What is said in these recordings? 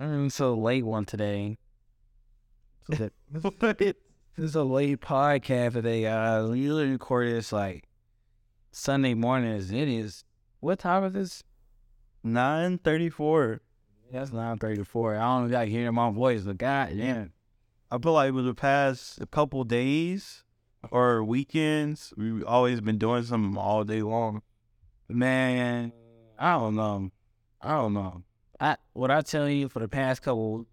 It's a late one today. this is a late podcast today, guys. We usually record this like Sunday morning as it is. What time is this? Nine thirty-four. That's nine thirty four. I don't know if y'all hear my voice, but god damn. I feel like with the past a couple days or weekends, we've always been doing something all day long. Man, I don't know. I don't know. I what I tell you for the past couple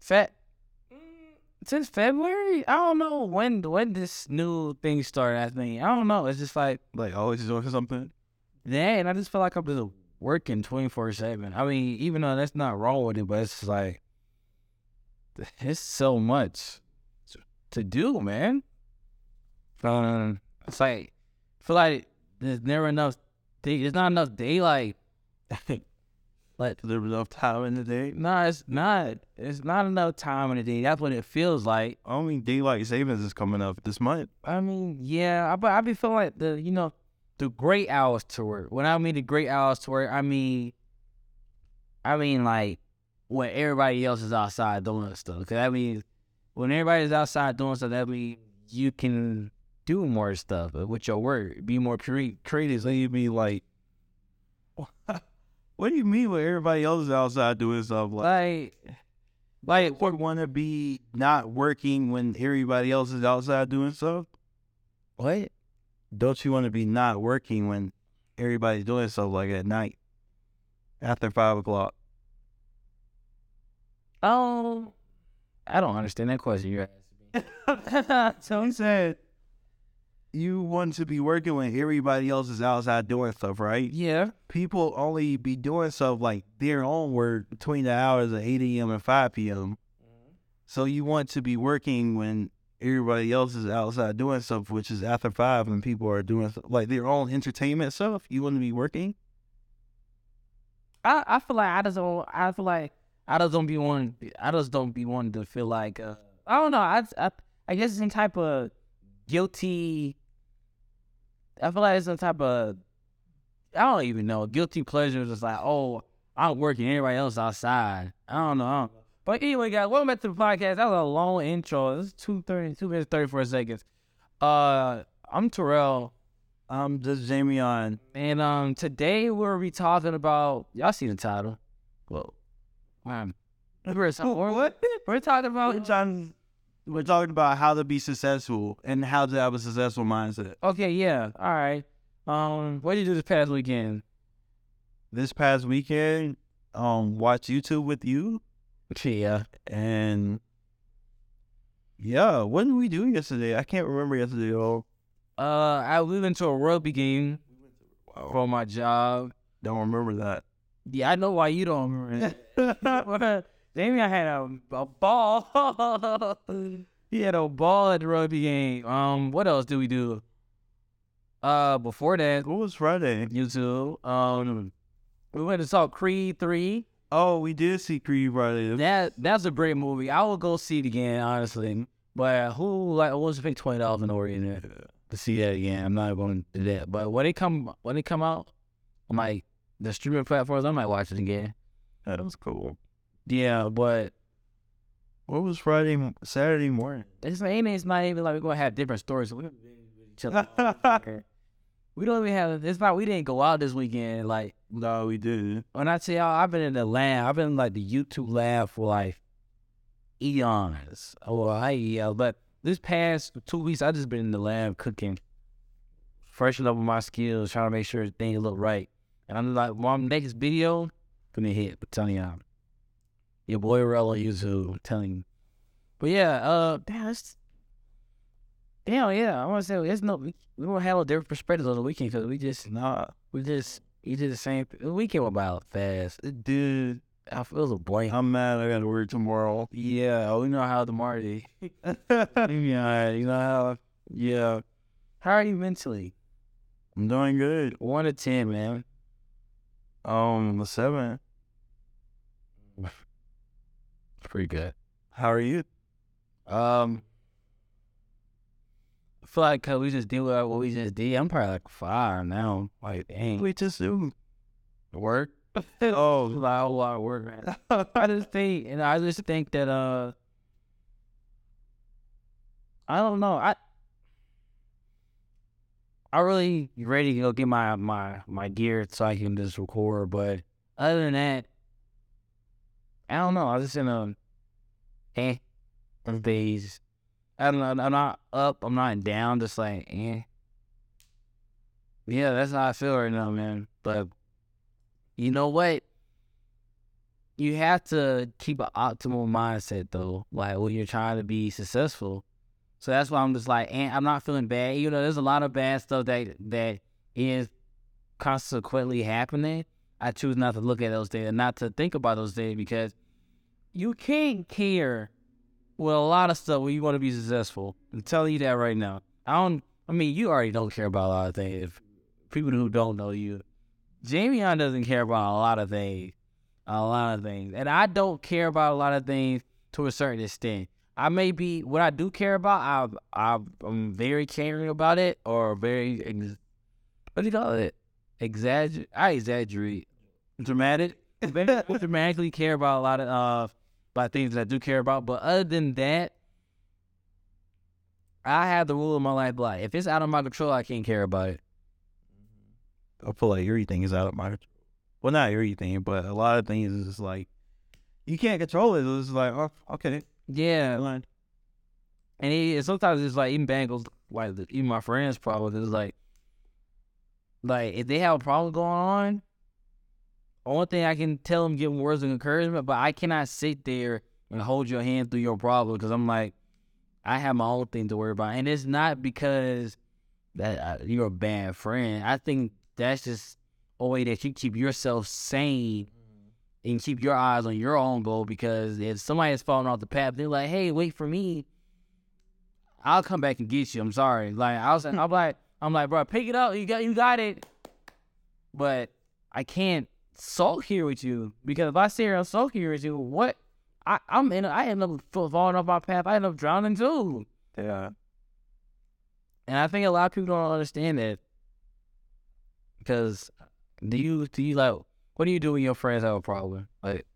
fat since February, I don't know when when this new thing started. I think I don't know. It's just like Like always doing something. yeah, and I just feel like I'm just working twenty four seven. I mean, even though that's not wrong with it, but it's like it's so much to do, man. Um, it's like I feel like there's never enough. Day, there's not enough daylight. like There was enough time in the day. no, it's not. It's not enough time in the day. That's what it feels like. I mean, daylight savings is coming up this month. I mean, yeah, I but I be feeling like the you know the great hours to work. When I mean the great hours to work, I mean, I mean like when everybody else is outside doing stuff. Cause I mean, when everybody's outside doing stuff, that means you can do more stuff with your work, be more cre- creative. So you be like, what do you mean when everybody else is outside doing stuff? Like, Like, like or want to be not working when everybody else is outside doing stuff? what? Don't you want to be not working when everybody's doing stuff like at night after five o'clock? Oh, I don't understand that question you're asking. So he said, you want to be working when everybody else is outside doing stuff, right? yeah. People only be doing stuff like their own work between the hours of 8 a.m. and 5 p.m. So you want to be working when everybody else is outside doing stuff, which is after 5 and people are doing stuff, like their own entertainment stuff. You want to be working? I, I feel like I just don't. I feel like I just don't be one. I just don't be wanting to feel like. Uh, I don't know. I, I I guess it's some type of guilty. I feel like it's some type of. I don't even know. Guilty pleasure is just like, oh, I'm working. Everybody else outside. I don't know. I don't know. But anyway, guys, welcome back to the podcast. That was a long intro. Is two thirty, two minutes thirty four seconds. Uh, I'm Terrell. I'm is Jamion. And um, today we'll be talking about y'all see the title. Well, um, we're, we're, we're talking about talking, we're talking about how to be successful and how to have a successful mindset. okay, yeah, all right. Um, what did you do this past weekend? This past weekend, um, watch YouTube with you Yeah, and yeah, what did we do yesterday? I can't remember yesterday. Oh, uh, I we went to a rugby game for my job. don't remember that. Yeah, I know why you don't remember it. Jamion had a, a ball. he had a ball at the rugby game. Um, what else do we do? Uh, before that, What was Friday? YouTube. Um, we went and saw Creed three. Oh, we did see Creed Friday. That that's a great movie. I will go see it again, honestly. But who like wants to pay twenty dollars an hour in to see that again? I'm not going to do that. But when they come when they come out on like the streaming platforms, I might watch it again. That was cool. Yeah, but What was Friday? m- Saturday morning. it's not, it's not even like we're gonna have different stories. We. We don't even have. It's not. We didn't go out this weekend. Like no, we did. when I tell y'all, I've been in the lab. I've been in, like the YouTube lab for like eons. Oh, I yeah. But this past two weeks, I just been in the lab cooking, freshening up my skills, trying to make sure things look right. And I'm like, mom, next video, gonna hit. But telling y'all, your boy Rel on YouTube, I'm telling you. But yeah, uh, damn, it's, damn, yeah. I want to say it's no, we, we don't have a different perspectives on the weekend because we just Nah, we just he did the same. thing. The weekend went by fast. it did. I feel a blank. I'm mad. I got to work tomorrow. Yeah, we know how the Marty. yeah, you know how. Yeah. How are you mentally? I'm doing good. One to ten, man. Um, the seven. Pretty good. How are you? Um, I feel like 'cause we just did what what we just did. I'm probably like five now. Like, dang, We just do. work. Oh. like a lot of work, man. I just think, and I just think that uh, I don't know. I I really ready to go get my my my gear so I can just record, but other than that, I don't know. I was just in a eh phase. I don't know. I'm not up. I'm not down. Just like eh. Yeah, that's how I feel right now, man. But you know what? You have to keep an optimal mindset though, like when you're trying to be successful. So that's why I'm just like, eh, I'm not feeling bad. You know, there's a lot of bad stuff that that is consequently happening. I choose not to look at those things and not to think about those things because you can't care with a lot of stuff when you want to be successful. I'm telling you that right now. I don't. I mean, you already don't care about a lot of things. If people who don't know you, Jamion doesn't care about a lot of things, a lot of things, and I don't care about a lot of things to a certain extent. I may be what I do care about. I, I'm very caring about it, or very ex, what do you call it? Exaggerate. I exaggerate. Dramatic. Very dramatically care about a lot of uh about things that I do care about. But other than that, I have the rule of my life. Like if it's out of my control, I can't care about it. I feel like everything is out of my control. Well, not everything, but a lot of things is just like you can't control it. It's like, oh, okay, Yeah. And it, sometimes it's like even Bengals, like the- even my friends' problem is like, like if they have a problem going on, only thing I can tell them give them words of encouragement, but I cannot sit there and hold your hand through your problem because I'm like, I have my own thing to worry about, and it's not because that uh, you're a bad friend. I think that's just a way that you keep yourself sane and keep your eyes on your own goal because if somebody is falling off the path, they're like, hey, wait for me. I'll come back and get you. I'm sorry. Like I was I'm like I'm like, bro, pick it up. You got you got it. But I can't sulk here with you because if I sit here and sulk here with you, what I, I'm in I end up falling off my path. I end up drowning too. Yeah, And I think a lot of people don't understand that. Because do you do you like what do you do when your friends have a problem? Like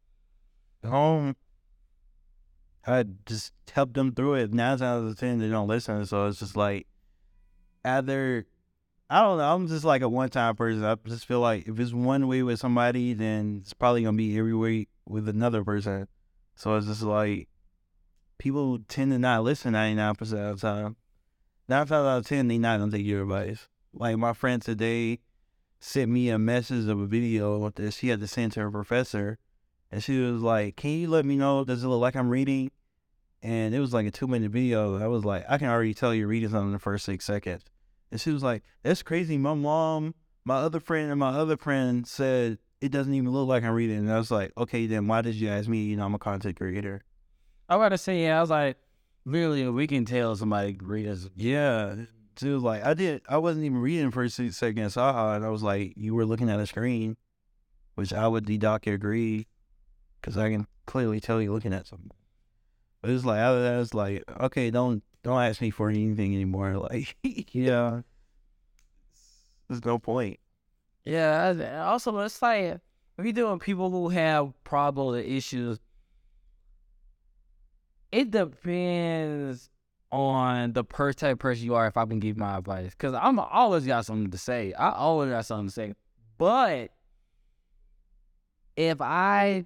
um, I just help them through it. Nine times out of ten, they don't listen. So it's just like either I don't know. I'm just like a one time person. I just feel like if it's one way with somebody, then it's probably gonna be every way with another person. So it's just like people tend to not listen 99 percent of the time. Nine times out of ten, they not gonna take your advice. Like my friend today sent me a message of a video that she had to send to her professor, and she was like, "Can you let me know? Does it look like I'm reading?" And it was like a two minute video. I was like, "I can already tell you're reading something in the first six seconds." And she was like, "That's crazy. My mom, my other friend, and my other friend said it doesn't even look like I'm reading." And I was like, "Okay, then why did you ask me? You know, I'm a content creator." I gotta say, yeah, I was like, Literally, we can tell somebody read us. Yeah. She was like, I did. I wasn't even reading for a second. I saw and I was like, you were looking at a screen, which I would deduct agree, because I can clearly tell you looking at something. But it's like that, it's like, okay, don't don't ask me for anything anymore. Like, yeah, there's no point. Yeah. I- Also, it's like if you're doing people who have problems or issues, it depends on the per type of person you are. If I can give my advice, because I'm always got something to say. I always got something to say. But if I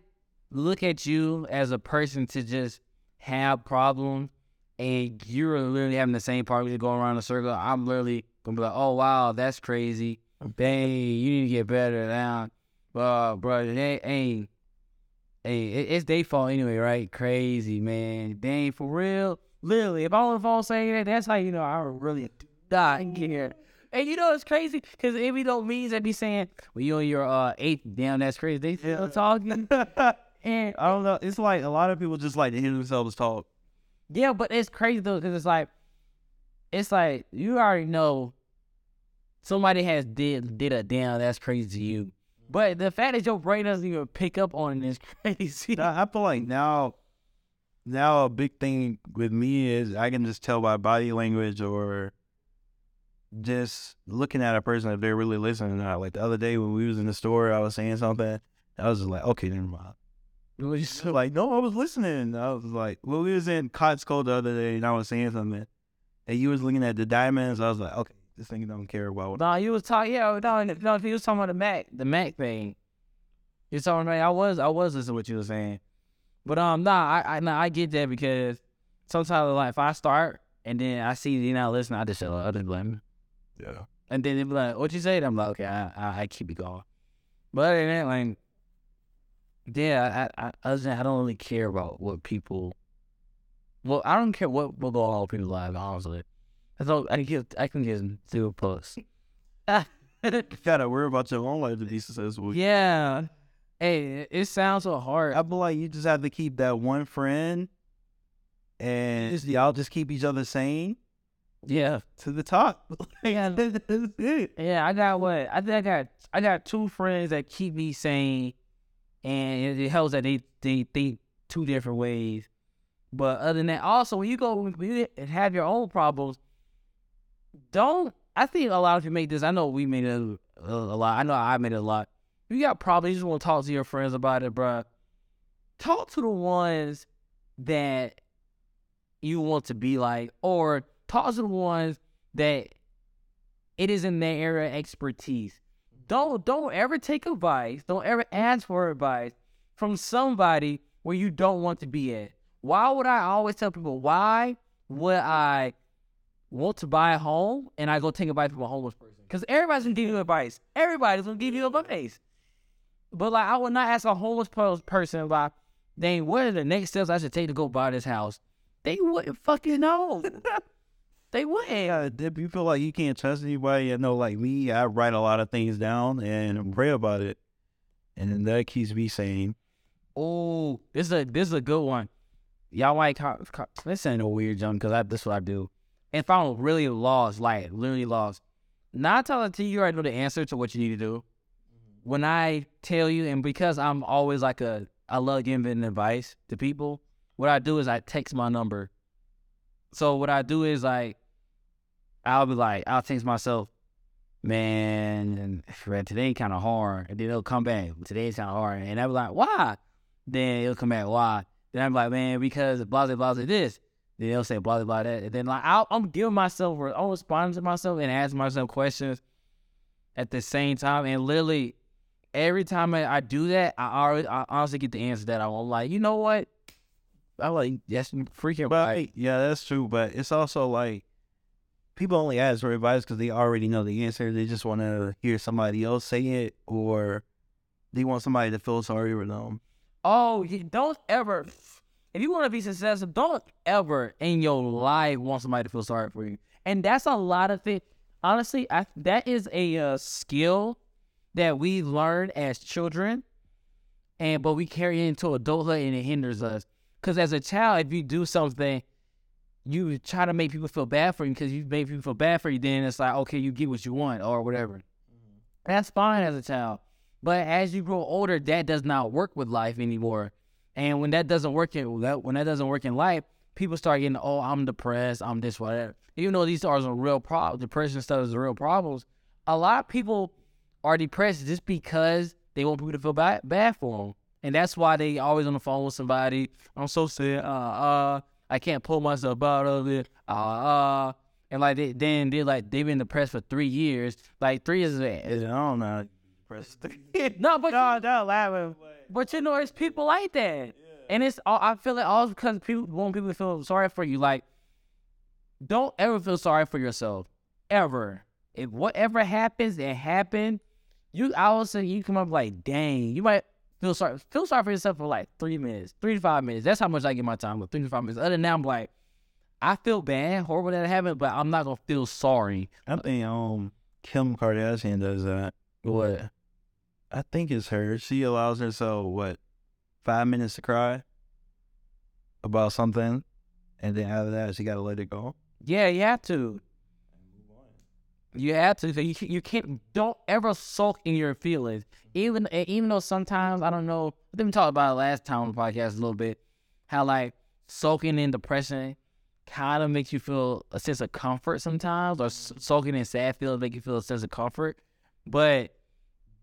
look at you as a person to just have problems and you're literally having the same you're going around in a circle, I'm literally gonna be like, oh wow, that's crazy. Dang, you need to get better now. Uh, bro, they ain't. Hey, it, it's their fault anyway, right? Crazy, man. Dang, for real. Literally, if I was phone saying that, that's how you know I really do not care. And you know it's crazy because if we don't means that be saying, well, you on your uh eighth down, that's crazy. They still talking. And I don't know. It's like a lot of people just like to hear themselves talk. Yeah, but it's crazy though, because it's like, it's like you already know somebody has did did a damn that's crazy to you, but the fact that your brain doesn't even pick up on it is crazy. I feel like now, now a big thing with me is I can just tell by body language or just looking at a person if they're really listening or not. Like the other day when we was in the store, I was saying something, I was just like, okay, never mind. What you So so like, no, I was listening. I was like, well, we was in Costco the other day, and I was saying something, and you was looking at the diamonds. I was like, okay, this thing don't care about. What No, you was talking. Yeah, no, no. He was talking about the Mac, the Mac thing. You talking about. I was, I was listening to what you were saying, but um, nah, I, I, nah, I get that because sometimes like if I start and then I see you not listening, I just shut up. I just blame yeah. And then they be like, "What you say?" And I'm like, "Okay, I, I, I keep it going." But other than that, like, yeah, I, I, other than I don't really care about what people. Well, I don't care what will go on in people's lives. Honestly, I don't. I can. I can give zero plus. You gotta worry about your own life to be successful. yeah. Hey, it, it sounds so hard. I feel like you just have to keep that one friend, and just, y'all just keep each other sane yeah. to the top. Yeah. Yeah, I got what I think I got. I got two friends that keep me sane, and it, helps that they they think two different ways. But other than that, also when you go you have your own problems, don't. I think a lot of you make this. I know we made it a, a, lot. I know I made it a lot. You got problems. You just want to talk to your friends about it, bruh. Talk to the ones that you want to be like, or talk to the ones that it is in their area of expertise. Don't don't ever take advice. Don't ever ask for advice from somebody where you don't want to be at. Why would I always tell people why would I want to buy a home and I go take advice from a homeless person? Because everybody's gonna give you advice. Everybody's gonna give you advice. But like I would not ask a homeless person about dang, what are the next steps I should take to go buy this house? They wouldn't fucking know. they wouldn't. If you feel like you can't trust anybody, I know like me, I write a lot of things down and pray about it, and that keeps me sane. Oh, this is a this is a good one. Y'all like this ain't no weird junk because I this is what I do. If I'm really lost, like literally lost, not of ten you already know the answer to what you need to do. When I tell you, and because I'm always like a I love giving advice to people, what I do is I text my number. So what I do is like I'll be like I'll text myself, man, today kind of hard, and then it'll come back. Today's kind of hard, and I'll be like, why? Then it'll come back, why? Then I'm like, man, because blah blah blah this. Then they'll say blah blah blah that. And then like I'll, I'm giving myself, I'm responding to myself and asking myself questions at the same time. And literally, every time I, I do that, I already, I honestly get the answer that I want. Like, you know what? I'm like that's freaking But right. yeah, that's true. But it's also like people only ask for advice because they already know the answer. They just want to hear somebody else say it, or they want somebody to feel sorry for them. Oh, don't ever. If you want to be successful, don't ever in your life want somebody to feel sorry for you. And that's a lot of things. Honestly, I, that is a uh, skill that we learn as children, and but we carry into adulthood and it hinders us. Because as a child, if you do something, you try to make people feel bad for you because you make people feel bad for you. Then it's like, okay, you get what you want or whatever. That's fine as a child. But as you grow older, that does not work with life anymore. And when that doesn't work in that when that doesn't work in life, people start getting, oh, I'm depressed, I'm this, whatever. Even though these are some real problems, depression stuff is real problems. A lot of people are depressed just because they want people to feel bad, bad for them, and that's why they always on the phone with somebody. I'm so sad. Uh, uh, I can't pull myself out of it. Uh, uh, and like they, then they like they've been depressed for three years. Like three years is, I don't know. Press no, but no, no, laughing. but you know, it's people like that, and it's all. I feel it all because people want people to feel sorry for you. Like, don't ever feel sorry for yourself, ever. If whatever happens, it happened. You, I will say, you come up like, dang, you might feel sorry. Feel sorry for yourself for like three minutes, three to five minutes. That's how much I get my time with three to five minutes. Other than that, I'm like, I feel bad, horrible that it happened, but I'm not gonna feel sorry. I think um Kim Kardashian does that. What? I think it's her. She allows herself what five minutes to cry about something, and then after that, she gotta let it go. Yeah, you have to. You to. You you can't. Don't ever sulk in your feelings. Even even though sometimes I don't know. I think we talked about it last time on the podcast a little bit. How like sulking in depression kind of makes you feel a sense of comfort sometimes, or sulking in sad feelings make you feel a sense of comfort. But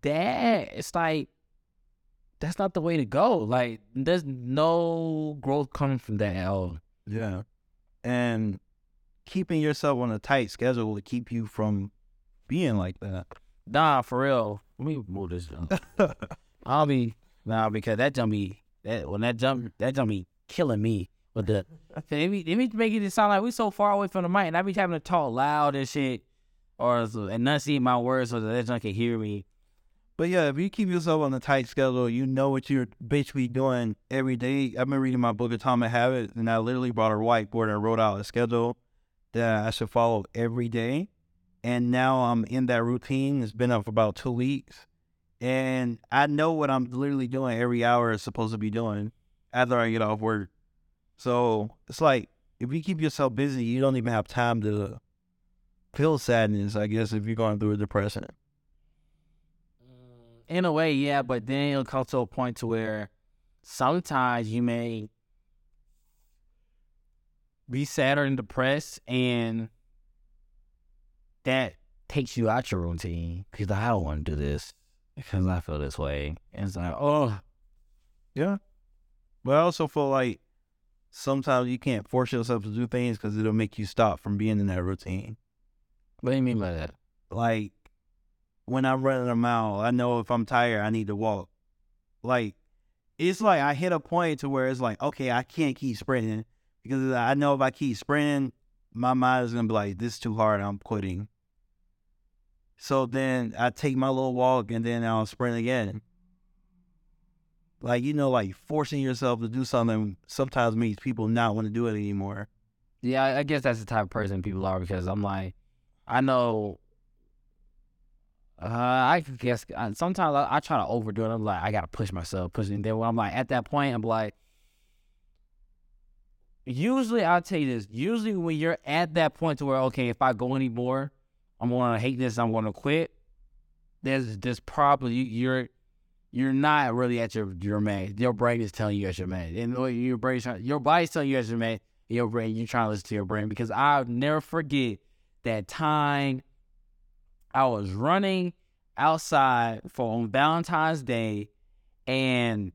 that it's like that's not the way to go. Like there's no growth coming from that at all. Yeah. And keeping yourself on a tight schedule will keep you from being like that. Nah, for real. Let me move this jump. I'll be nah because that be that when that jump that be killing me with the they be, they be making it sound like we so far away from the mic and I be having to talk loud and shit or so- enunciate my words so that that can hear me. But yeah, if you keep yourself on a tight schedule, you know what you're basically doing every day. I've been reading my book, Atomic Habits, and I literally brought a whiteboard and wrote out a schedule that I should follow every day. And now I'm in that routine. It's been up for about two weeks. And I know what I'm literally doing every hour is supposed to be doing after I get off work. So it's like if you keep yourself busy, you don't even have time to feel sadness, I guess, if you're going through a depression. In a way, yeah, but then it'll come to a point to where sometimes you may be sad or depressed, and that takes you out your routine because I don't want to do this because I feel this way. And it's like, oh, Yeah. But I also feel like sometimes you can't force yourself to do things because it'll make you stop from being in that routine. what do you mean by that? Like when I'm running a mile, I know if I'm tired, I need to walk. Like it's like I hit a point to where it's like, okay, I can't keep sprinting because I know if I keep sprinting, my mind is gonna be like, this is too hard, I'm quitting. So then I take my little walk and then I'll sprint again. Like, you know, like forcing yourself to do something sometimes makes people not want to do it anymore. Yeah, I- guess that's the type of person people are because I'm like, I know. Uh, I guess uh, sometimes I, I try to overdo it. I'm like, I gotta push myself, pushing. Then when I'm like at that point, I'm like, usually I'll tell you this. Usually when you're at that point to where okay, if I go anymore, I'm gonna hate this. I'm gonna quit. There's there's probably you- you're you're not really at your your max. Your brain is telling you at your max, and your brain your body's telling you at your max your brain. You're trying to listen to your brain because I'll never forget that time I was running outside for on Valentine's Day, and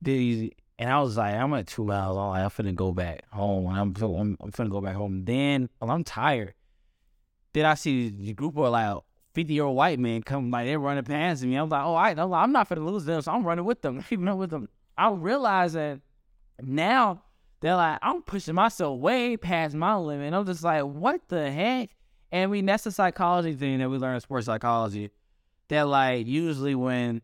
these and I was like, I'm at two miles. I'm like, I'm finna go back home. I'm I'm, I'm finna go back home. Then well, I'm tired. Then I see the group of like 50 year old white men come like they're running past me. I'm like, oh, I, I'm, not finna lose them, so I'm running with them, up with them. I'm realizing now they're like, I'm pushing myself way past my limit. I'm just like, what the heck? And we, that's the psychology thing that we learn in sports psychology. That like usually when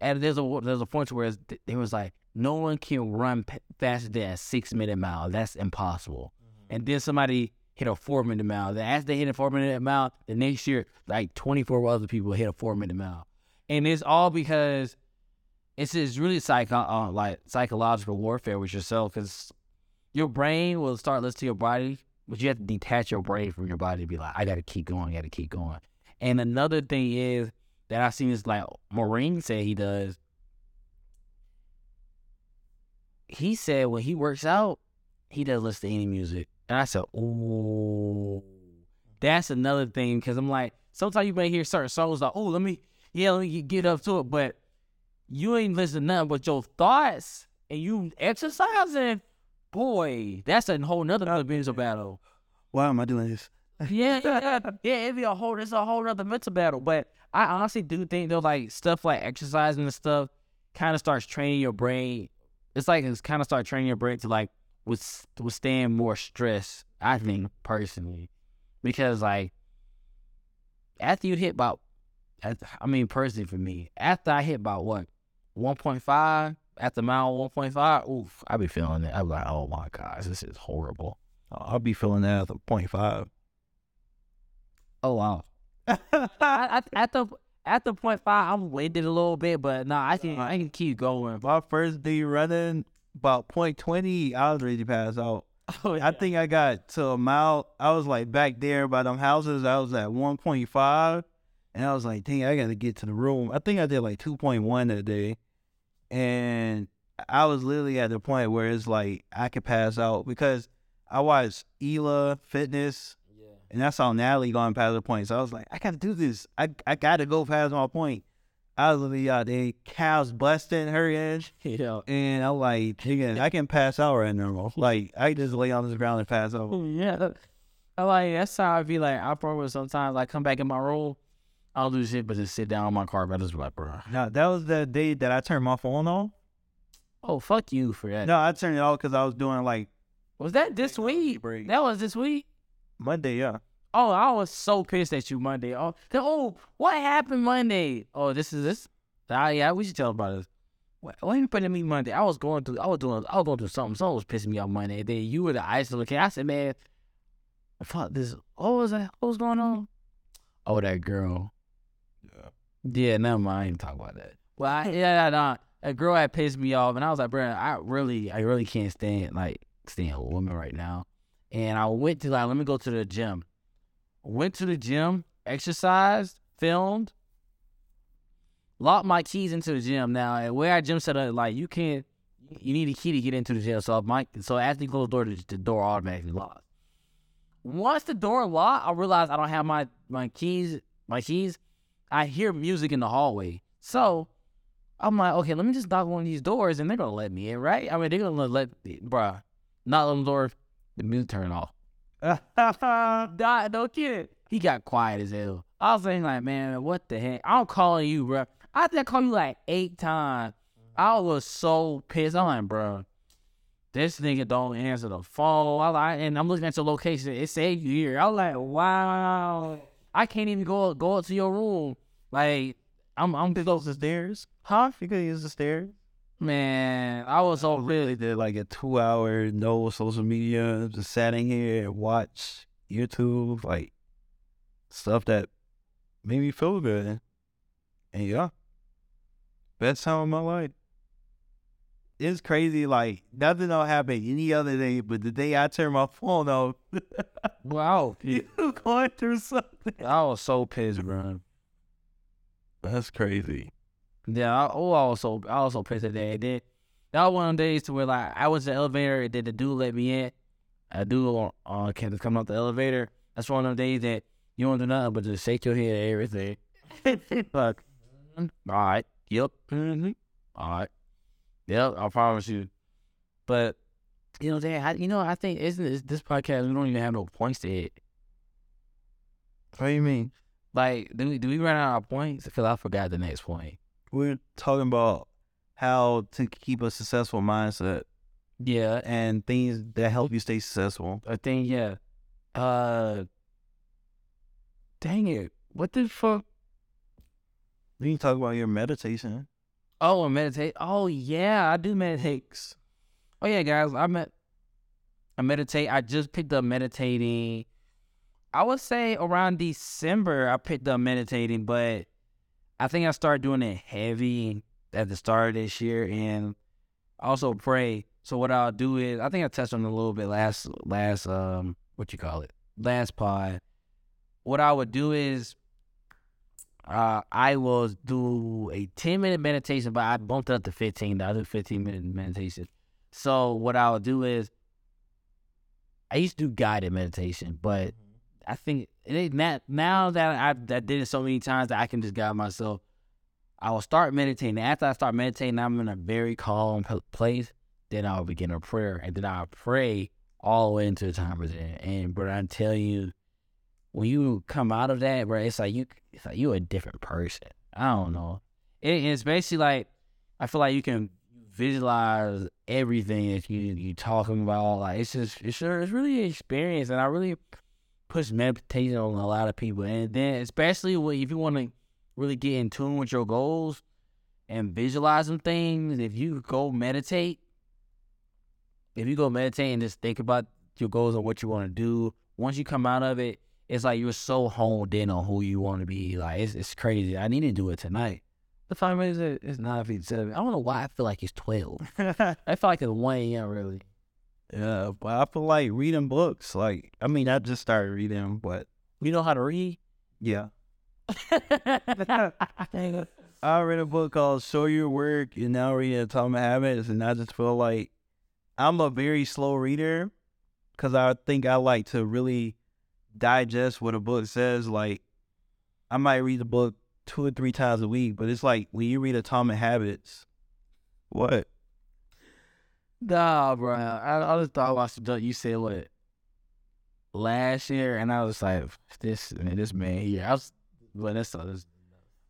and there's a there's a point where there was like no one can run p- faster than a six minute mile. That's impossible. And then somebody hit a four minute mile. Then as they hit a four minute mile, the next year like 24 other people hit a four minute mile, and it's all because it's it's really psycho uh, like psychological warfare with yourself because your brain will start listening to your body, but you have to detach your brain from your body to be like, I got to keep going, I got to keep going. And another thing is that I seen is like Marine said he does. He said when he works out, he doesn't listen to any music. And I said, oh, that's another thing because I'm like, sometimes you may hear certain songs like, oh, let me, yeah, let me get up to it, but you ain't listening to nothing but your thoughts and you exercising. Boy, that's a whole nother mental battle. Why am I doing this? Yeah, yeah, yeah. yeah, it'd be a whole it's a whole other mental battle. But I honestly do think though, like stuff like exercising and stuff kind of starts training your brain. It's like it's kind of start training your brain to like withstand more stress. I think personally, because like after you hit about, I mean personally for me, after I hit about what one point five after mile one point five, oof, I be feeling it. I'm like, oh my gosh, this is horrible. Uh, I'll be feeling that at the point five. Oh wow. I, I, at the at the point five, I'm winded a little bit, but nah, I can I can keep going. My first day running, about point twenty, I was ready to pass out. Oh, I think I got to a mile. I was like back there by them houses. I was at one point five, and I was like, "Dang, I got to get to the room." I think I did like two point one that day, and I was literally at the point where it's like I could pass out because I watched Ela Fitness, and I saw Natalie going past the point. So I was like, I got to do this. I I got to go past my point. I was literally out there, cows busting, her edge. You know. And I'm like, nigga, I can pass out right now. Like, I just lay on this ground and pass out. Mm, yeah. I like that's how I feel like I probably sometimes like come back in my room. I'll do shit but just sit down on my car, but I just be like, bro. Now, that was the day that I turned my phone off. Oh fuck you for that. No, I turned it off because I was doing like Was that this week? break. That was this week? Monday, yeah. Oh, I was so pissed at you Monday. Oh, the, oh, what happened Monday? Oh, this is this. Ah, yeah, we should tell about this. What, what you putting me Monday? I was going through. I was doing. I was going through something. Something was pissing me off Monday. And then you were the isolated kid. I said, man, fuck this. What was that? What was going on? Oh, that girl. Yeah. Yeah, never mind. I ain't talk about that. Well, I, yeah, nah, that girl had pissed me off, and I was like, bro, I really, I really can't stand like stand a woman right now. And I went to like, let me go to the gym. Went to the gym, exercised, filmed, locked my keys into the gym. Now, where I gym set up, like you can't, you need a key to get into the gym. So my, so after you close the door, the, door automatically locks. Once the door locked, I realized I don't have my my keys. My keys. I hear music in the hallway, so I'm like, okay, let me just knock one of these doors, and they're gonna let me in, right? I mean, they're gonna let, bruh, not let the door, the music turn off. Nah, no kid. He got quiet as hell. I was saying like, man, what the heck? I'm calling you, bro. I think I called you like eight times. I was so pissed. I'm like, bro, this nigga don't answer the phone. I like, and I'm looking at your location. It said you here. I was like, wow. I can't even go go up to your room. Like, I'm I'm Could use the stairs. huh? You could use the stairs. Man, I was really did like a two hour no social media. Just sat in here and watch YouTube, like stuff that made me feel good. And yeah, best time of my life. It's crazy. Like nothing don't happen any other day, but the day I turn my phone off, wow. you going through something. I was so pissed, bro. That's crazy. Yeah, I, oh, I was so I was so pissed at that. Then that was one of the days to where like I was in the elevator, and then the dude let me in. A dude uh kept coming up the elevator. That's one of the days that you don't do nothing but just shake your head at everything. Fuck. All right. Yep. mhm, All right. Yep. I promise you. But you know, Dan, I, you know, I think isn't this, this podcast? We don't even have no points to hit. What do you mean? Like, do we do we run out of points? Because I forgot the next point. We're talking about how to keep a successful mindset Yeah, and things that help you stay successful. I think yeah. Uh, dang it! What the fuck? We can talk about your meditation. Oh, and meditate. Oh yeah, I do meditate. Oh yeah, guys, I met. I meditate. I just picked up meditating. I would say around December I picked up meditating, but I think I started doing it heavy at the start of this year, and also pray. So what I'll do is, I think I touched on a little bit last last um what you call it last pod. What I would do is uh, I will do a 10 minute meditation, but I bumped it up to 15. I do 15 minute meditation. So what I'll do is I used to do guided meditation, but I think it that now that I, I did it so many times that I can just guide myself. I will start meditating. After I start meditating, I'm in a very calm place. Then I'll begin a prayer, and then I'll pray all the way into the time of it. And but I'm telling you, when you come out of that, bro, it's like you, it's like you a different person. I don't know. It, it's basically like I feel like you can visualize everything that you you talking about. Like it's just it's it's really an experience, and I really push meditation on a lot of people. And then especially if you want to really get in tune with your goals and visualize some things, if you go meditate, if you go meditate and just think about your goals and what you want to do, once you come out of it, it's like you're so honed in on who you want to be. Like it's it's crazy. I need to do it tonight. The time is it? It's seven. I don't know why I feel like it's twelve. I feel like it's one a.m. Really. Yeah, but I feel like reading books. Like, I mean, I just started reading, but You know how to read? yeah. I read a book called Show Your Work and now reading Atomic Habits, and I just feel like I'm a very slow reader because I think I like to really digest what a book says. Like, I might read the book two or three times a week. But it's like when you read Atomic Habits, what? Nah, bro. I, I just thought about some you said what last year, and I was like, this man, this man here. I was, but that's this.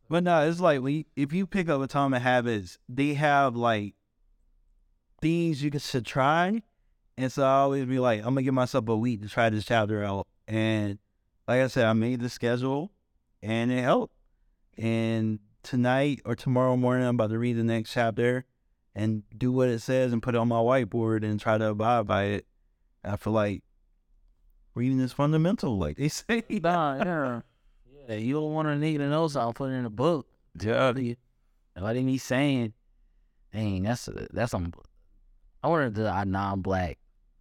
But no, it's like you, if you pick up Atomic Habits, they have like things you can try, and so I always be like, I'm gonna give myself a week to try this chapter out, and like I said, I made the schedule, and it helped. And tonight or tomorrow morning, I'm about to read the next chapter and do what it says and put it on my whiteboard and try to abide by it. I feel like reading is fundamental, like they say. Nah, yeah. Yeah, you don't want to need to know something, put it in a book. Yeah. Like me saying, dang, that's that's some. I wonder if the a non-black,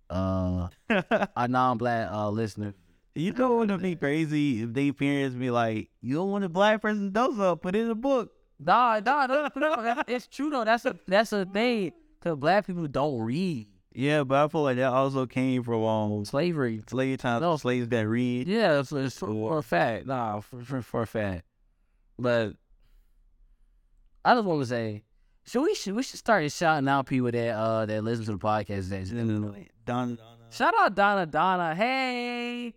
uh, a non-black uh listener. You don't want to be crazy if they parents be like, you don't want a black person to know something, put it in a book. Nah, nah, no, no, it's true though. That's a that's a thing. Cause black people don't read. Yeah, but I feel like that also came from um, slavery. Slave times. No. Slaves that read. Yeah, it's, it's for, for, a fact. Nah, for, for, for a fact. But I just want to say, should we should we should start shouting out people that uh that listen to the podcast. That Donna, Donna. Shout out Donna Donna. Hey,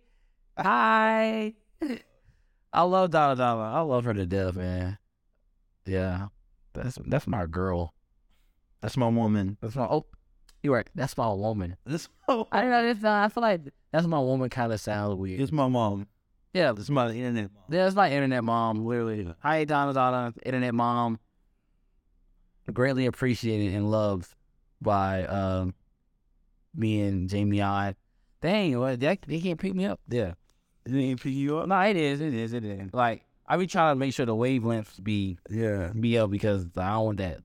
hi. I love Donna Donna. I love her to death, man. Yeah, that's that's my girl. That's my woman. That's my oh, you right. That's my woman. This I don't know. It's, uh, I feel like that's my woman. Kind of sounds weird. It's my mom. Yeah, it's my internet mom. Yeah, it's my internet mom. Literally. Hi, Donna Donna, internet mom. Greatly appreciated and loved by um, me and Jamion. Dang, what they, they can't pick me up. Yeah. It ain't pick you up? No, it is. It is. It is. Like I be trying to make sure the wavelengths be yeah be up because I don't want that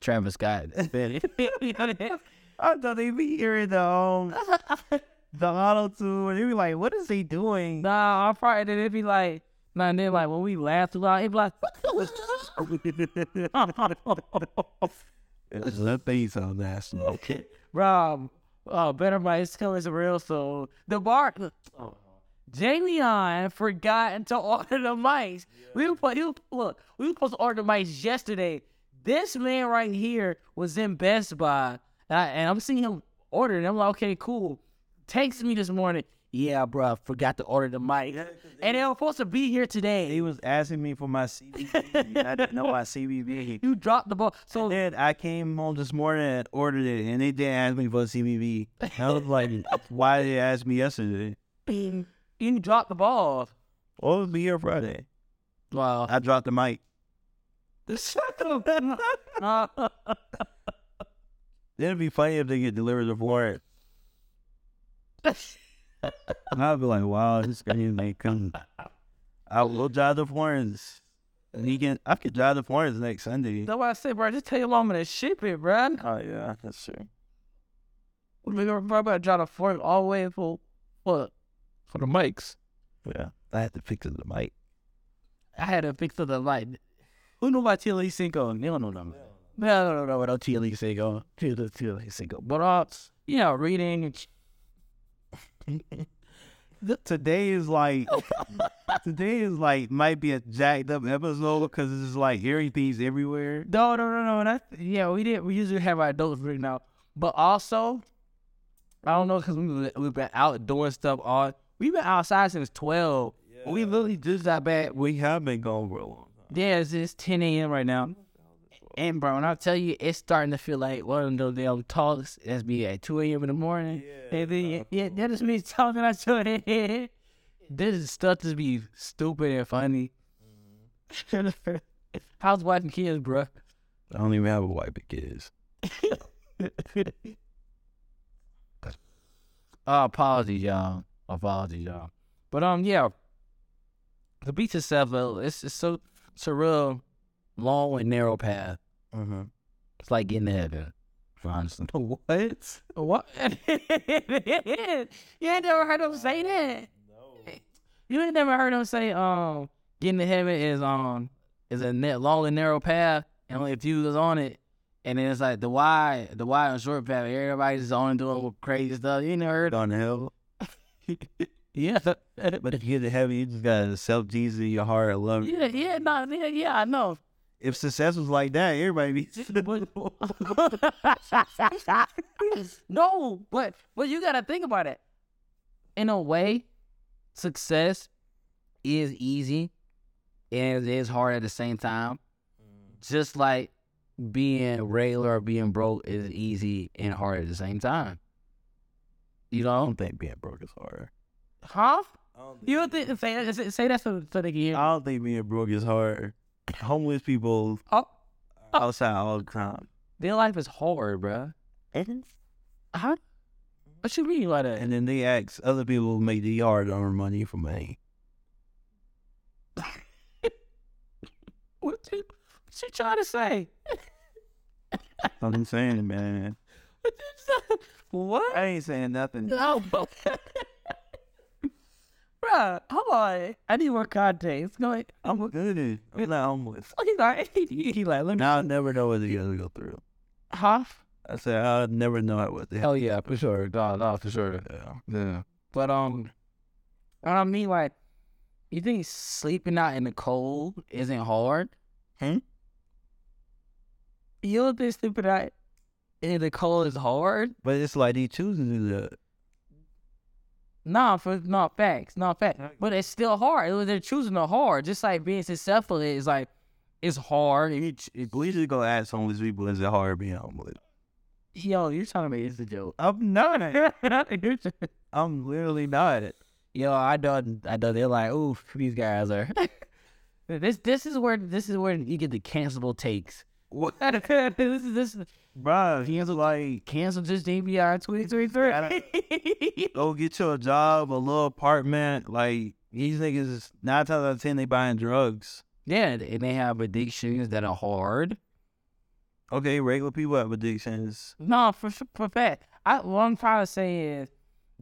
Travis Scott. I thought they be hearing the um the auto tune. They be like, "What is he doing?" Nah, I'm probably they'd be like, nah, and then like when we laugh too loud, it be like, that thing sound nasty. Okay, bro. Oh, better by his is real. So the bar. Oh. On forgot to order the mics. Yeah. We were put, look, we were supposed to order the mics yesterday. This man right here was in Best Buy, and, I, and I'm seeing him order, and I'm like, okay, cool. Texts me this morning. Yeah, bro, forgot to order the mic. Yeah, and they were supposed to be here today. He was asking me for my CVV. I didn't know my CVV. You dropped the ball. So then I came home this morning and ordered it, and they didn't ask me for a CVV. I was like, why did they ask me yesterday? You dropped the ball. Well, it'll be here Friday. Wow. I dropped the mic. It'd be funny if they get delivered to Florence. I'd be like, wow, this guy may come. I will drive to Florence. And he can, I could drive to Florence next Sunday. That's why I say, bro, just tell your mama to ship it, bro. Oh, yeah, that's true. We're going to drive to Florence all the way for what? For the mics. Yeah, I had to fix the mic. I had to fix the mic. Who know about TLE Cinco? They don't know them. No, no, no, no, about TLE Cinco. TLE Cinco. But, uh, yeah, reading. today is like today is like might be a jacked up episode because it's like everything's everywhere. No, no, no, no. That's yeah. We did. We usually have our adults written out, but also I don't know because we we've been out doing stuff all We've been outside since twelve. Yeah. We literally just got back. We have been gone for a long time. Yeah, it's, it's ten a.m. right now. And bro, when I tell you, it's starting to feel like one of those damn talks that's be at two a.m. in the morning. Yeah, and then, yeah, that is me talking out your head. This is stuff to be stupid and funny. Mm-hmm. How's wife and kids, bro? I don't even have a wife and kids. oh, apologies, y'all apologies, y'all. But um, yeah, the beach itself, it's it's so it's a real long and narrow path. Mm-hmm. It's like getting to heaven. Honestly. What? What? you ain't never heard him say that. No. You ain't never heard him say um getting to heaven is um is a net long and narrow path and only a few is on it. And then it's like the wide, the wide and short path. Everybody's on doing crazy stuff. You ain't never heard on hell. Yeah, But if you get it heavy, you just gotta accept Jesus in your heart and love. yeah, yeah, no, yeah, yeah, I know. If success was like that, everybody be. no, but but you gotta think about it. In a way, success is easy and it is hard at the same time. Mm. Just like being regular or being broke is easy and hard at the same time. You know, I don't think being broke is hard. Huh? I don't You don't think say say- say that so, so they can hear? I don't think being broke is hard. Homeless people Oh, oh. outside all the time. their life is hard, bruh. Huh? What you mean by that? And then they ask other people to make the yard earn money for me. What you, what you trying to say? I'm saying, man. What you say? What? I ain't saying nothing. No, but Bruh, hold on. I need more context. Go ahead. I'm good. I'm not homeless. He like, he, he like, let me. Now I'll never know what you're gonna go through. Huh? I said I'll never know what the hell. Hell yeah, for sure. No, no, for sure. Yeah. Yeah. But, um, What I mean, like, you think sleeping out in the cold isn't hard? Hmm? You don't think sleeping out in the cold is hard? But it's like they choose to do that. Nah, for not facts, not facts. But it's still hard. They're choosing the hard. Just like being successful is like it's hard. And you, ch- it, We just go ask homeless people, is it hard being homeless? yo, you're trying to make this a joke. I'm not. I'm literally not. yo, I know, I know. They're like, oof, these guys are. this, this is where, this is where you get the cancelable takes. What? this is this is Bro, he's like, cancel just DBR twenty twenty three. go get you a job, a little apartment. Like, these niggas, nine times out of ten, they buying drugs. Yeah, and they have addictions that are hard. Okay, regular people have addictions. No, for for fact. I what I'm trying to say is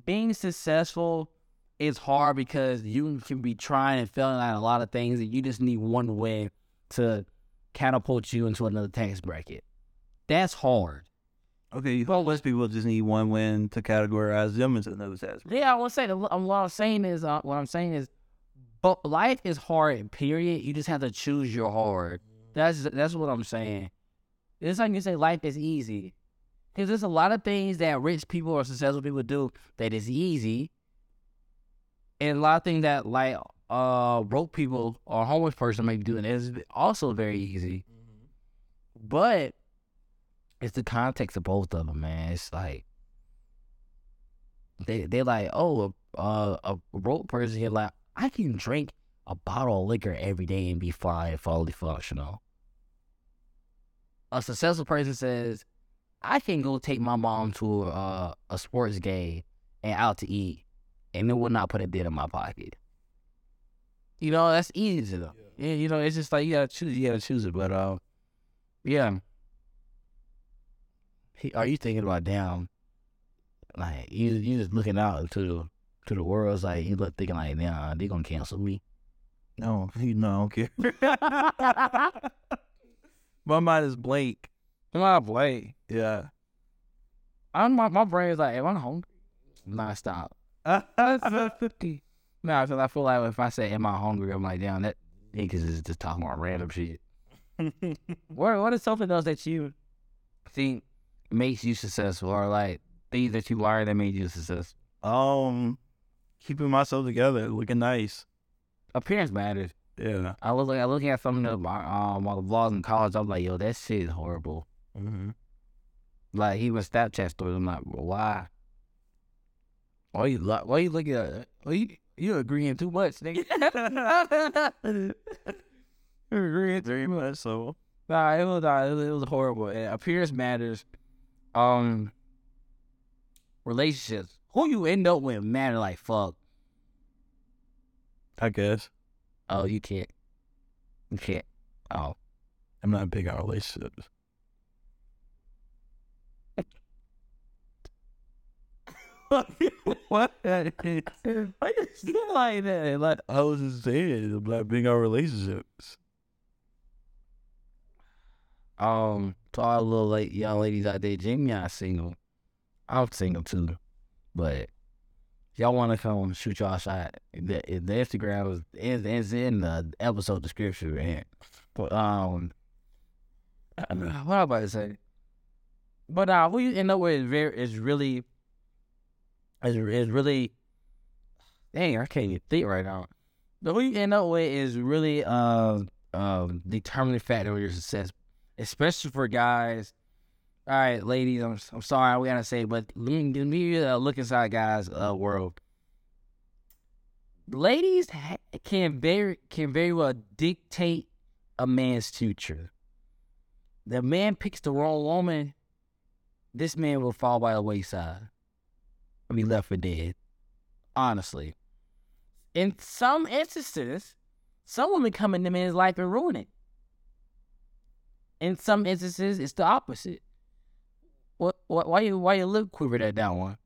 being successful is hard because you can be trying and failing at a lot of things and you just need one way to catapult you into another tax bracket. That's hard. Okay, homeless people just need one win to categorize them into another task. Yeah, I want to say the, what I'm saying is uh, what I'm saying is, but life is hard. Period. You just have to choose your hard. That's that's what I'm saying. It's like you say life is easy, because there's a lot of things that rich people or successful people do that is easy, and a lot of things that like uh broke people or homeless person may be doing is also very easy. But it's the context of both of them, man. It's like they they like, oh, uh, a broke person here like I can drink a bottle of liquor every day and be fine, fully functional. A successful person says, I can go take my mom to a, a sports game and out to eat, and it will not put a dent in my pocket. You know, that's easy though. Yeah, you know, it's just like you gotta choose. You gotta choose it, but uh, yeah. He, are you thinking about damn? Like you, you just looking out into the to the world. It's like you look thinking like, nah, they gonna cancel me. No, you know, I don't care. My mind is blank. Am I play? Yeah. I'm my my brain is like, am I hungry? Nah, stop. fifty. Nah, because I feel like if I say, am I hungry? I'm like, damn, that niggas is just talking about random shit. What what is something else that you think makes you successful, or like things that you learned that made you successful? um, keeping myself together, looking nice. Appearance matters. Yeah. I was like, I looking at some of the um my vlogs in college. I'm like, yo, that shit is horrible. Mm-hmm. Like even Snapchat stories. I'm like, well, why? Why you why you looking at? Why you you agreeing too much, nigga? agreeing too much so. Nah, it was uh, it was, it was horrible. And appearance matters. Um, relationships. Who you end up with matter like fuck. I guess. Oh, you can't. You can't. Oh, I'm not big on relationships. what? Why you still like that? Like, I was just saying, I'm not big on relationships. um, to all the little late young ladies out there, Jamie, I single. I'm single too, but y'all want to come shoot y'all shot, the, the Instagram is, is is in the episode description, man. But um, what am I about to say? But uh, who you end up with is very is really is is really dang. I can't even think right now. But who you end up with is really uh um determining factor of your success, especially for guys. All right, ladies, I'm I'm sorry we gotta say, but give me a look inside guys' uh, world. Ladies ha- can very can very well dictate a man's future. The man picks the wrong woman, this man will fall by the wayside. I be left for dead. Honestly. In some instances, some women come in the man's life and ruin it. In some instances, it's the opposite. What? What? Why you? Why you look quivered at that one?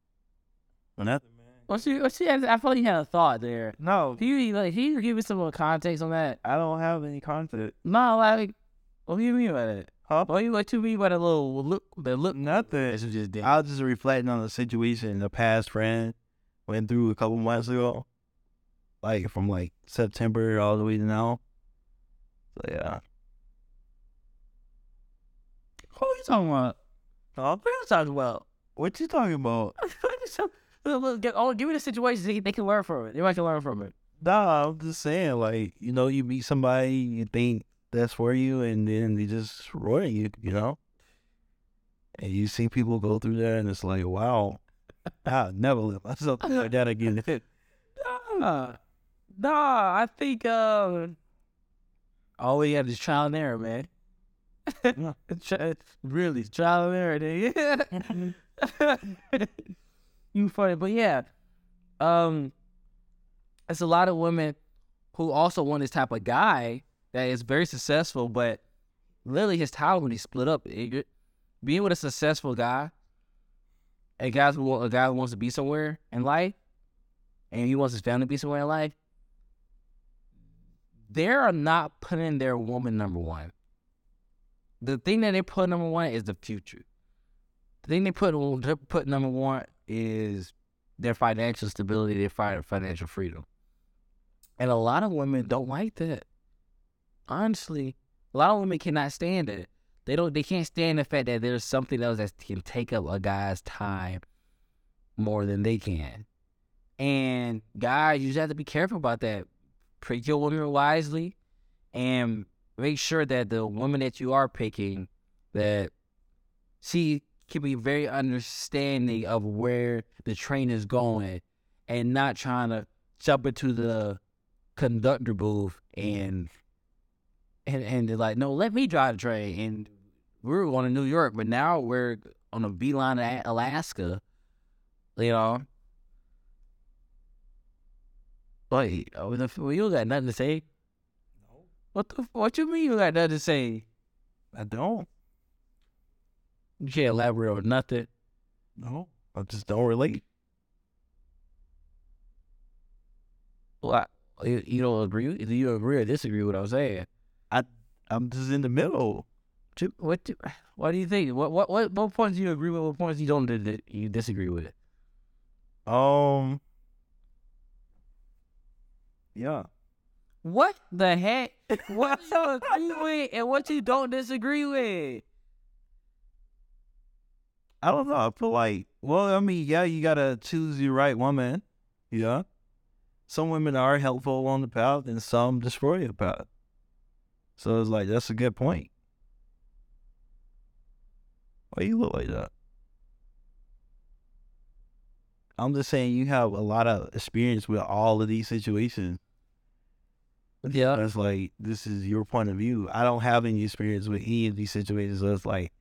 Nothing, man. You? What's you? I like you had a thought there. No, Can you like? Can you give me some more context on that? I don't have any context. No, like, what do you mean by that? Huh? What you? What you mean by the little look? The look? Nothing. That you just did. I was just reflecting on the situation the past friend went through a couple months ago, like from like September all the way to now. So yeah. Who you talking about? What you talking about? What you talking about? Look, look, get- oh, give me the situation. They, they can learn from it. They might can learn from it. Nah, I'm just saying, like, you know, you meet somebody you think that's for you, and then they just ruin you, you know? And you see people go through that, and it's like, wow, I'll never live myself like that again. Nah, nah. I think uh, all we have is trial and error, man. Really, nigga. you funny, but yeah, um, it's a lot of women who also want this type of guy that is very successful, but literally his time when he split up. being with a successful guy, a guy who a guy who wants to be somewhere in life, and he wants his family to be somewhere in life, they are not putting their woman number one. The thing that they put number one is the future. The thing they put put number one is their financial stability, their financial freedom. And a lot of women don't like that. Honestly, a lot of women cannot stand it. They don't. They can't stand the fact that there's something else that can take up a guy's time more than they can. And guys, you just have to be careful about that. Pick your woman wisely, and make sure that the woman that you are picking, that she can be very understanding of where the train is going, and not trying to jump into the conductor booth and and and they're like, no, let me drive the train. And we were going to New York, but now we're on a beeline to Alaska. You know. Wait, oh, you got nothing to say? What the? What you mean you got nothing to say? I don't. You can't elaborate on nothing. No, I just don't relate. Well, I, you, you don't agree? Do you agree or disagree with what I'm saying? I I'm just in the middle. What? What? do- What do you think? What? What? What? What points do you agree with? What points you don't? You disagree with? Um, yeah. What the heck? What you agree with and what you don't disagree with? I don't know. I feel like, well, I mean, yeah, you gotta choose your right woman. Yeah. Some women are helpful on the path, and some destroy your path. So it's like that's a good point. Why you look like that? I'm just saying you have a lot of experience with all of these situations. Yeah. It's like this is your point of view. I don't have any experience with any of these situations, so it's like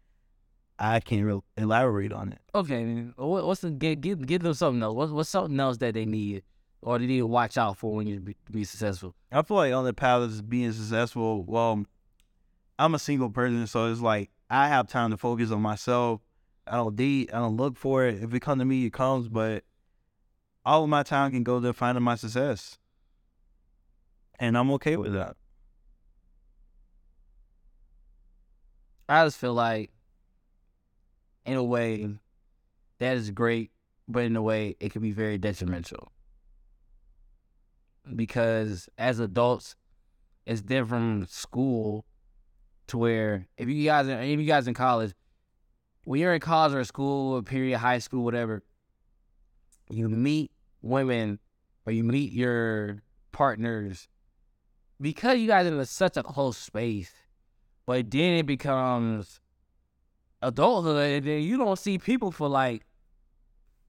I can't really elaborate on it. Okay. what's the give, give give them something else? What's what's something else that they need or they need to watch out for when you be, be successful? I feel like on the path of being successful, well, I'm a single person, so it's like I have time to focus on myself. I don't date, I don't look for it. If it comes to me, it comes, but all of my time can go to finding my success. And I'm okay with that. I just feel like, in a way, that is great, but in a way it can be very detrimental. Because as adults, it's different from school to where if you guys are if you guys in college, when you're in college or school or period, high school, whatever, you meet women or you meet your partners because you guys are in such a close space. But then it becomes adulthood, and then you don't see people for like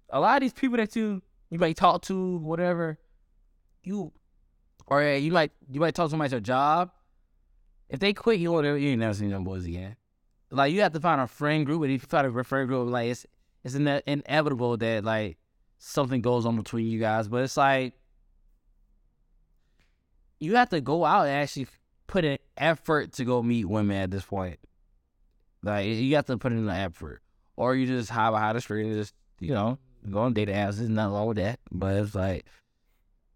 a lot of these people that you you might talk to, whatever, you or you might you might talk to somebody at your job. If they quit, you won't you ain't never seen them boys again. Like you have to find a friend group, and if you find a friend group, like it's it's ine- inevitable that like something goes on between you guys. But it's like you have to go out and actually put an effort to go meet women at this point. Like you have to put in the effort, or you just hide behind the screen and just you know go on date apps. There's nothing wrong with that, but it's like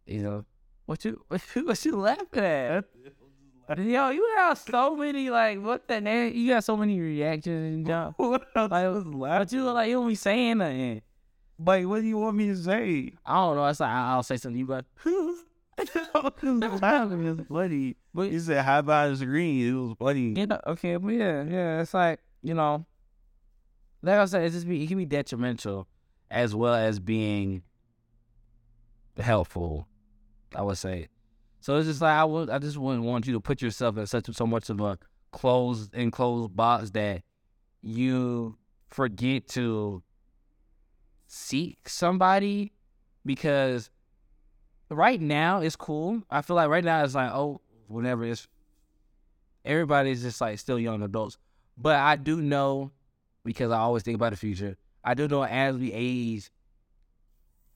you know what you what you, what you laughing at? Yo, you have so many like what the name? You got so many reactions and jump. what else Like, was But laughing? you look like you don't be saying nothing. Like, what do you want me to say? I don't know. It's like I'll say something. You but laughing is funny. but He said, "How about the screen?" It was funny. you know, okay, but yeah, yeah. It's like you know, like I said, it's just be it can be detrimental as well as being helpful. I would say. So it's just like I would, I just wouldn't want you to put yourself in such so much of a closed enclosed box that you forget to seek somebody because right now it's cool. I feel like right now it's like oh whatever it's everybody's just like still young adults. But I do know because I always think about the future. I do know as we age,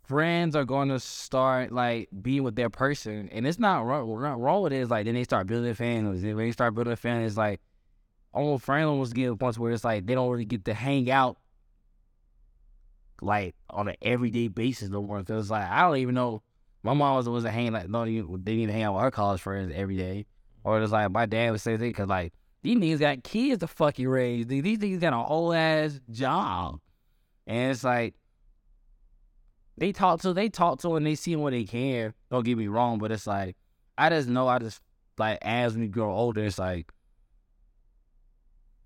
friends are going to start like being with their person, and it's not wrong. Not wrong with it is like then they start building families. Then when they start building families, like almost friends almost get to point where it's like they don't really get to hang out like on an everyday basis no more. Cause like I don't even know. My mom was wasn't hanging like no, they didn't even hang out with her college friends every day. Or it's like my dad would say thing because like these niggas got kids to fucking raise. These these niggas got a whole ass job, and it's like they talk to they talk to and they see what they can. Don't get me wrong, but it's like I just know I just like as we grow older, it's like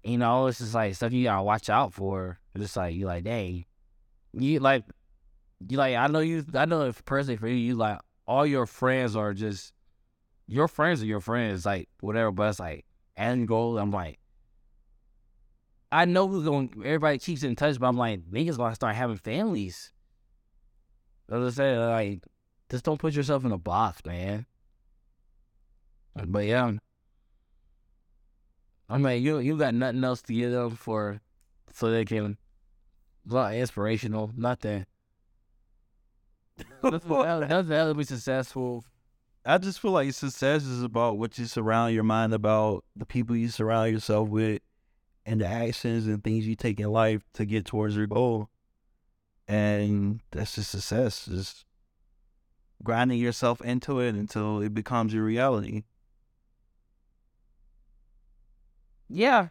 you know it's just like stuff you gotta watch out for. It's just like you like dang, you like you like I know you I know if personally for you you like all your friends are just your friends are your friends like whatever, but it's like end goal. I'm like. I know who's going. Everybody keeps in touch, but I'm like, niggas gonna start having families. As I said, like, just don't put yourself in a box, man. But yeah, I mean, you you got nothing else to give them for, so they can, not inspirational, nothing. That's that's that'll be successful. I just feel like success is about what you surround your mind about, the people you surround yourself with, and the actions and things you take in life to get towards your goal. And that's just success. Just grinding yourself into it until it becomes your reality. Yeah.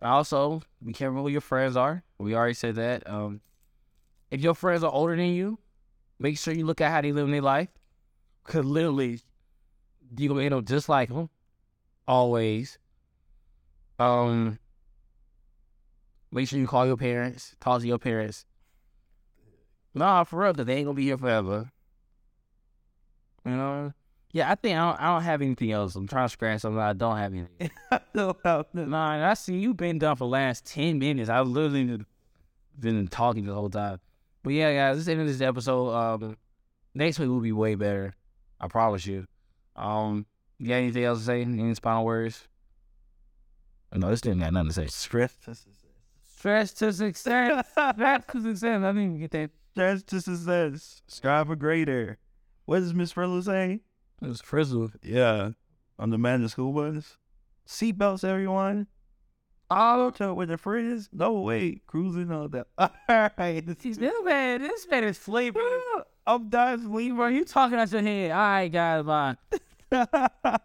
Also, be careful who your friends are. We already said that. Um, if your friends are older than you, make sure you look at how they live their life. Cause literally, you gonna end up just like them, always. Um, make sure you call your parents, talk to your parents. Nah, for real, cause they ain't gonna be here forever. You know. Yeah, I think I don't, I don't have anything else. I'm trying to scratch something. I don't have anything. Nah, I see you been done for the last ten minutes. I literally been talking the whole time. But yeah, guys, this is the end of this episode. Um, next week will be way better. I promise you. Um, you got anything else to say? Any final words? No, this didn't got nothing to say. Stress to success. Stress to success. Stress to success. I didn't even get that. Stress to success. Strive for greater. What does Miss Frizzle say? It was frizzled. Yeah. On the man the school bus. Seatbelts, everyone. All to with the friends. No way. Cruising on that. All right. This man, this man is flavor. I'm done sleeping. Bro, you talking out your head. All right, guys, bye.